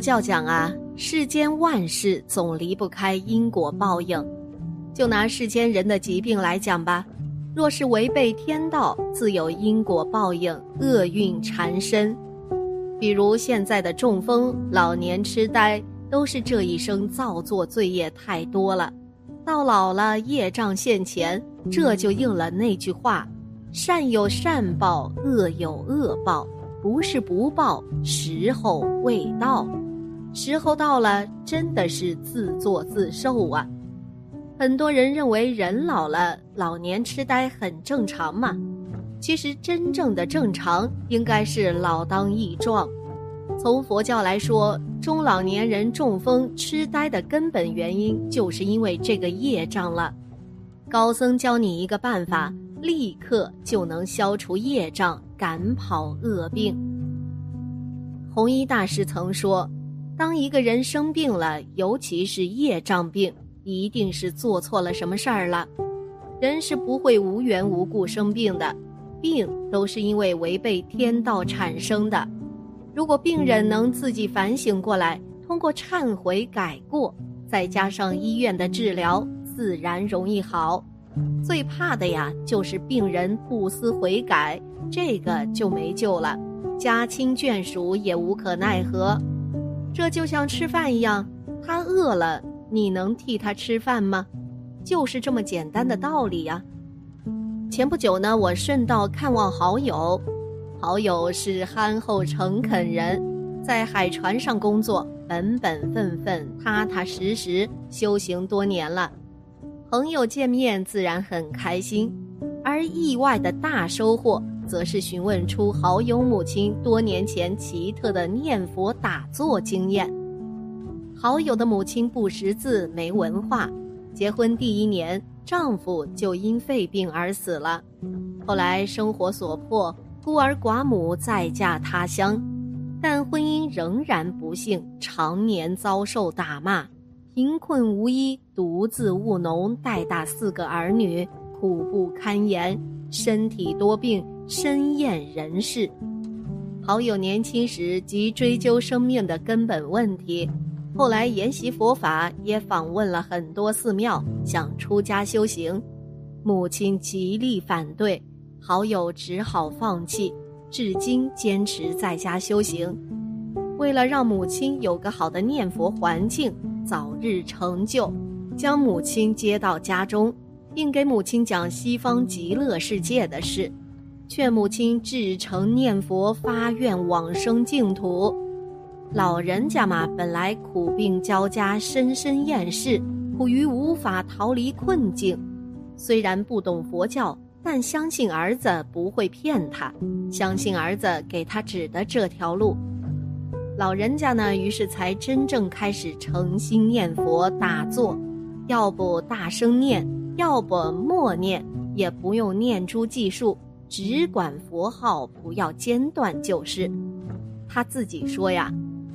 佛教讲啊，世间万事总离不开因果报应。就拿世间人的疾病来讲吧，若是违背天道，自有因果报应，厄运缠身。比如现在的中风、老年痴呆，都是这一生造作罪业太多了，到老了业障现前，这就应了那句话：善有善报，恶有恶报。不是不报，时候未到。时候到了，真的是自作自受啊！很多人认为人老了，老年痴呆很正常嘛。其实真正的正常应该是老当益壮。从佛教来说，中老年人中风、痴呆的根本原因就是因为这个业障了。高僧教你一个办法。立刻就能消除业障，赶跑恶病。弘一大师曾说：“当一个人生病了，尤其是业障病，一定是做错了什么事儿了。人是不会无缘无故生病的，病都是因为违背天道产生的。如果病人能自己反省过来，通过忏悔改过，再加上医院的治疗，自然容易好。”最怕的呀，就是病人不思悔改，这个就没救了，家亲眷属也无可奈何。这就像吃饭一样，他饿了，你能替他吃饭吗？就是这么简单的道理呀。前不久呢，我顺道看望好友，好友是憨厚诚恳人，在海船上工作，本本分分，踏踏实实修行多年了。朋友见面自然很开心，而意外的大收获，则是询问出好友母亲多年前奇特的念佛打坐经验。好友的母亲不识字，没文化，结婚第一年，丈夫就因肺病而死了。后来生活所迫，孤儿寡母再嫁他乡，但婚姻仍然不幸，常年遭受打骂。贫困无依，独自务农带大四个儿女，苦不堪言，身体多病，深厌人世。好友年轻时即追究生命的根本问题，后来研习佛法，也访问了很多寺庙，想出家修行。母亲极力反对，好友只好放弃，至今坚持在家修行。为了让母亲有个好的念佛环境。早日成就，将母亲接到家中，并给母亲讲西方极乐世界的事，劝母亲至诚念佛，发愿往生净土。老人家嘛，本来苦病交加，深深厌世，苦于无法逃离困境。虽然不懂佛教，但相信儿子不会骗他，相信儿子给他指的这条路。老人家呢，于是才真正开始诚心念佛打坐，要不大声念，要不默念，也不用念珠计数，只管佛号不要间断就是。他自己说呀，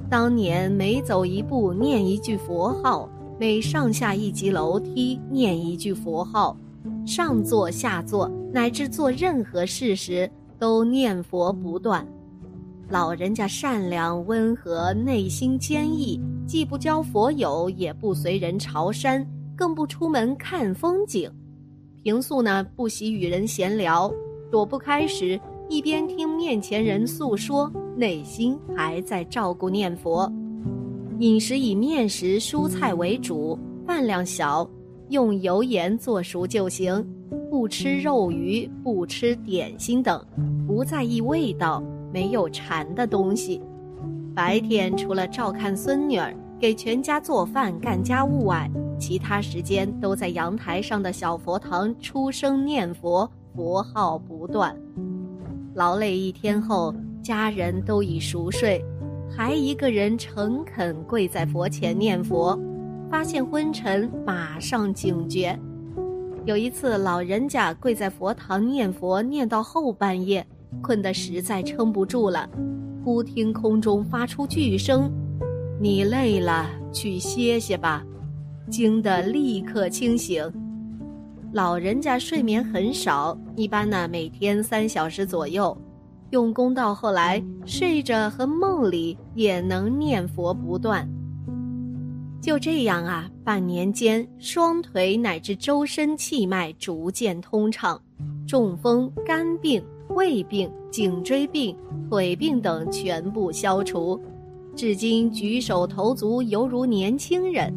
当年每走一步念一句佛号，每上下一级楼梯念一句佛号，上坐下坐乃至做任何事时都念佛不断。老人家善良温和，内心坚毅，既不交佛友，也不随人朝山，更不出门看风景。平素呢，不喜与人闲聊，躲不开时，一边听面前人诉说，内心还在照顾念佛。饮食以面食、蔬菜为主，饭量小，用油盐做熟就行，不吃肉鱼，不吃点心等，不在意味道。没有馋的东西，白天除了照看孙女儿、给全家做饭、干家务外，其他时间都在阳台上的小佛堂出声念佛，佛号不断。劳累一天后，家人都已熟睡，还一个人诚恳跪在佛前念佛，发现昏沉，马上警觉。有一次，老人家跪在佛堂念佛，念到后半夜。困得实在撑不住了，忽听空中发出巨声：“你累了，去歇歇吧。”惊得立刻清醒。老人家睡眠很少，一般呢每天三小时左右。用功到后来，睡着和梦里也能念佛不断。就这样啊，半年间，双腿乃至周身气脉逐渐通畅，中风、肝病、胃病、颈椎病、腿病等全部消除，至今举手投足犹如年轻人。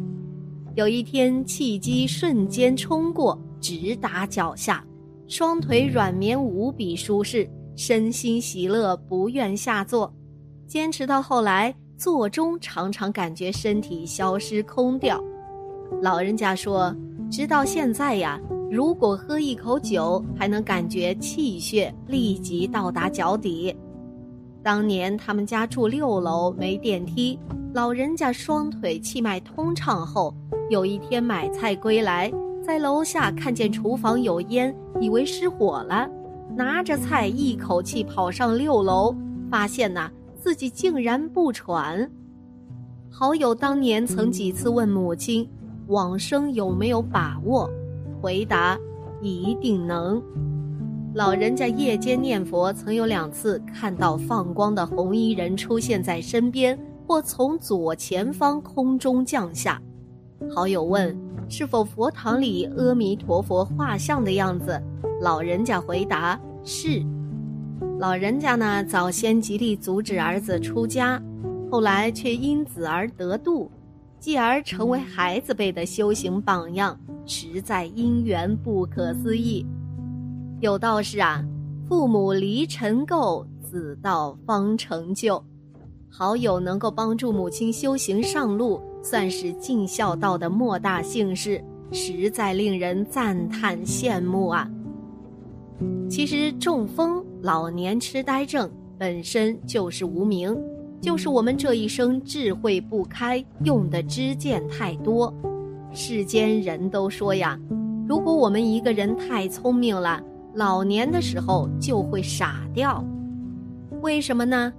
有一天，气机瞬间冲过，直达脚下，双腿软绵无比舒适。身心喜乐，不愿下坐，坚持到后来，坐中常常感觉身体消失空掉。老人家说，直到现在呀，如果喝一口酒，还能感觉气血立即到达脚底。当年他们家住六楼，没电梯，老人家双腿气脉通畅后，有一天买菜归来，在楼下看见厨房有烟，以为失火了。拿着菜一口气跑上六楼，发现呐自己竟然不喘。好友当年曾几次问母亲往生有没有把握，回答一定能。老人家夜间念佛，曾有两次看到放光的红衣人出现在身边，或从左前方空中降下。好友问是否佛堂里阿弥陀佛画像的样子。老人家回答：“是。”老人家呢，早先极力阻止儿子出家，后来却因子而得度，继而成为孩子辈的修行榜样，实在因缘不可思议。有道是啊：“父母离尘垢，子道方成就。”好友能够帮助母亲修行上路，算是尽孝道的莫大幸事，实在令人赞叹羡慕啊。其实中风、老年痴呆症本身就是无名，就是我们这一生智慧不开，用的知见太多。世间人都说呀，如果我们一个人太聪明了，老年的时候就会傻掉。为什么呢？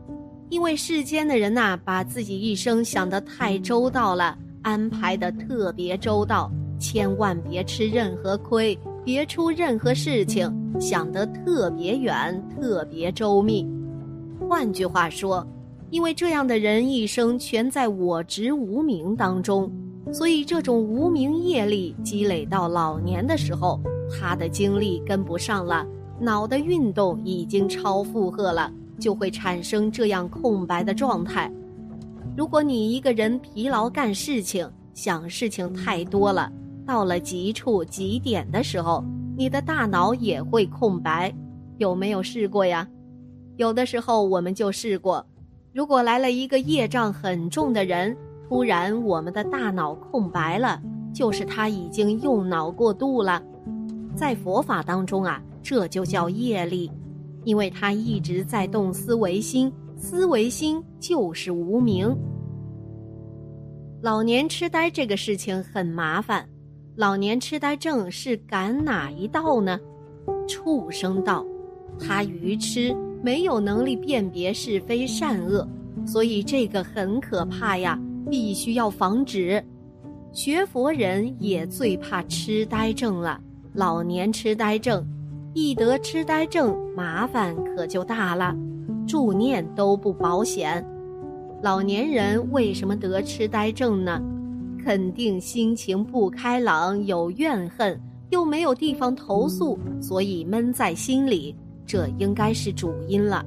因为世间的人呐，把自己一生想得太周到了，安排的特别周到，千万别吃任何亏。别出任何事情想得特别远、特别周密。换句话说，因为这样的人一生全在我执无名当中，所以这种无名业力积累到老年的时候，他的精力跟不上了，脑的运动已经超负荷了，就会产生这样空白的状态。如果你一个人疲劳干事情、想事情太多了。到了极处极点的时候，你的大脑也会空白，有没有试过呀？有的时候我们就试过，如果来了一个业障很重的人，突然我们的大脑空白了，就是他已经用脑过度了。在佛法当中啊，这就叫业力，因为他一直在动思维心，思维心就是无名。老年痴呆这个事情很麻烦。老年痴呆症是赶哪一道呢？畜生道，他愚痴，没有能力辨别是非善恶，所以这个很可怕呀，必须要防止。学佛人也最怕痴呆症了。老年痴呆症，一得痴呆症，麻烦可就大了，助念都不保险。老年人为什么得痴呆症呢？肯定心情不开朗，有怨恨，又没有地方投诉，所以闷在心里，这应该是主因了。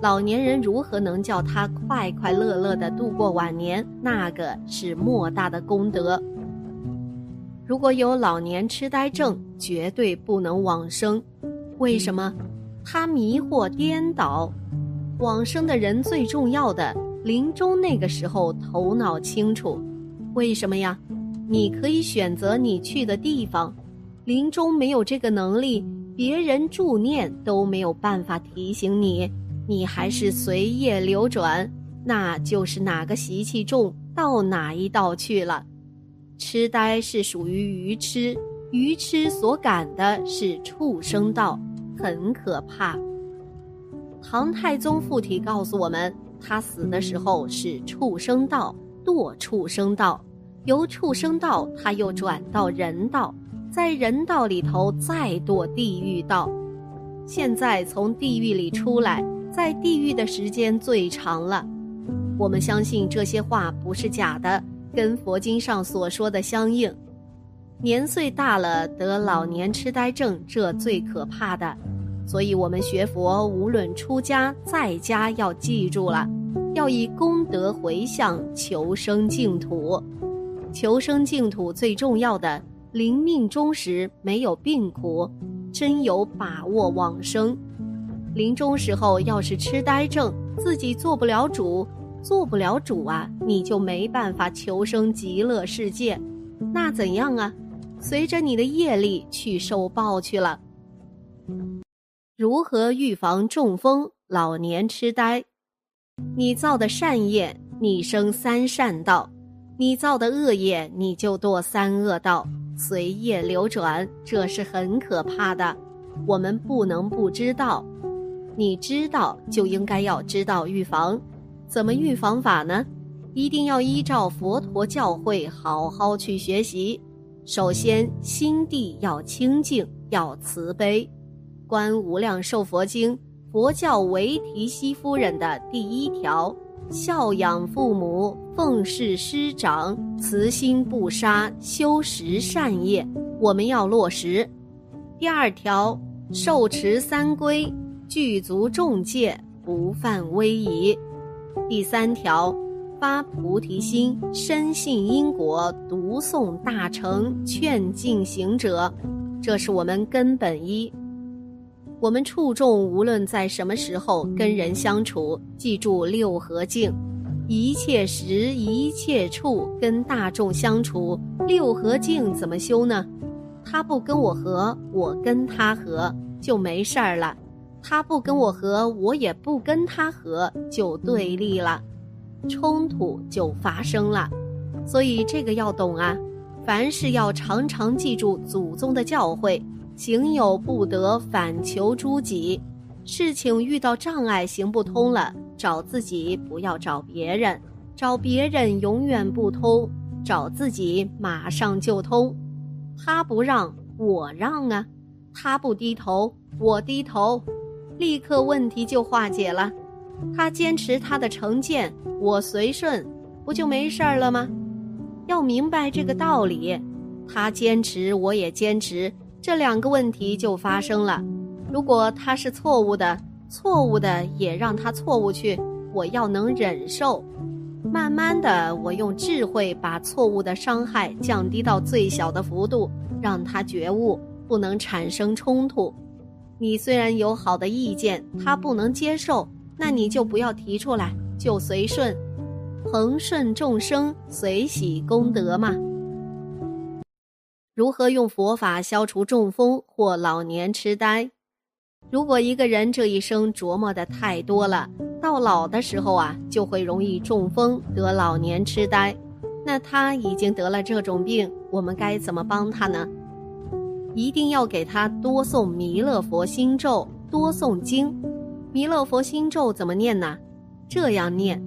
老年人如何能叫他快快乐乐的度过晚年？那个是莫大的功德。如果有老年痴呆症，绝对不能往生。为什么？他迷惑颠倒。往生的人最重要的，临终那个时候头脑清楚。为什么呀？你可以选择你去的地方，临终没有这个能力，别人助念都没有办法提醒你，你还是随业流转，那就是哪个习气重到哪一道去了。痴呆是属于愚痴，愚痴所感的是畜生道，很可怕。唐太宗附体告诉我们，他死的时候是畜生道，堕畜生道。由畜生道，他又转到人道，在人道里头再堕地狱道。现在从地狱里出来，在地狱的时间最长了。我们相信这些话不是假的，跟佛经上所说的相应。年岁大了得老年痴呆症，这最可怕的。所以，我们学佛，无论出家在家，要记住了，要以功德回向，求生净土。求生净土最重要的，临命终时没有病苦，真有把握往生。临终时候要是痴呆症，自己做不了主，做不了主啊，你就没办法求生极乐世界。那怎样啊？随着你的业力去受报去了。如何预防中风、老年痴呆？你造的善业，你生三善道；你造的恶业，你就堕三恶道。随业流转，这是很可怕的。我们不能不知道。你知道，就应该要知道预防。怎么预防法呢？一定要依照佛陀教诲，好好去学习。首先，心地要清净，要慈悲。《观无量寿佛经》，佛教维提西夫人的第一条：孝养父母，奉事师长，慈心不杀，修十善业，我们要落实。第二条：受持三规，具足众戒，不犯威仪。第三条：发菩提心，深信因果，读诵大乘，劝进行者，这是我们根本一。我们处众无论在什么时候跟人相处，记住六合敬，一切时一切处跟大众相处，六合敬怎么修呢？他不跟我和，我跟他和就没事儿了；他不跟我和，我也不跟他和，就对立了，冲突就发生了。所以这个要懂啊，凡事要常常记住祖宗的教诲。行有不得，反求诸己。事情遇到障碍，行不通了，找自己，不要找别人。找别人永远不通，找自己马上就通。他不让，我让啊；他不低头，我低头，立刻问题就化解了。他坚持他的成见，我随顺，不就没事儿了吗？要明白这个道理。他坚持，我也坚持。这两个问题就发生了。如果他是错误的，错误的也让他错误去。我要能忍受，慢慢的，我用智慧把错误的伤害降低到最小的幅度，让他觉悟，不能产生冲突。你虽然有好的意见，他不能接受，那你就不要提出来，就随顺，恒顺众生，随喜功德嘛。如何用佛法消除中风或老年痴呆？如果一个人这一生琢磨的太多了，到老的时候啊，就会容易中风得老年痴呆。那他已经得了这种病，我们该怎么帮他呢？一定要给他多诵弥勒佛心咒，多诵经。弥勒佛心咒怎么念呢？这样念：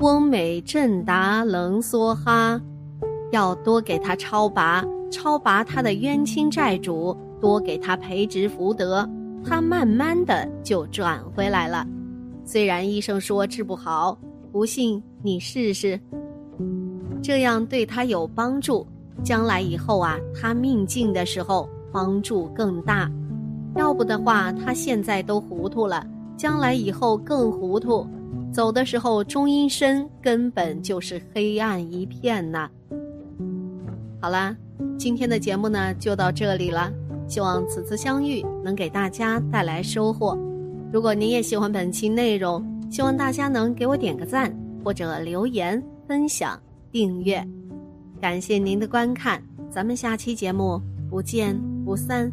翁美正达楞梭哈。要多给他超拔，超拔他的冤亲债主，多给他培植福德，他慢慢的就转回来了。虽然医生说治不好，不信你试试，这样对他有帮助。将来以后啊，他命尽的时候帮助更大。要不的话，他现在都糊涂了，将来以后更糊涂。走的时候中阴身根本就是黑暗一片呐。好啦，今天的节目呢就到这里了。希望此次相遇能给大家带来收获。如果您也喜欢本期内容，希望大家能给我点个赞，或者留言、分享、订阅。感谢您的观看，咱们下期节目不见不散。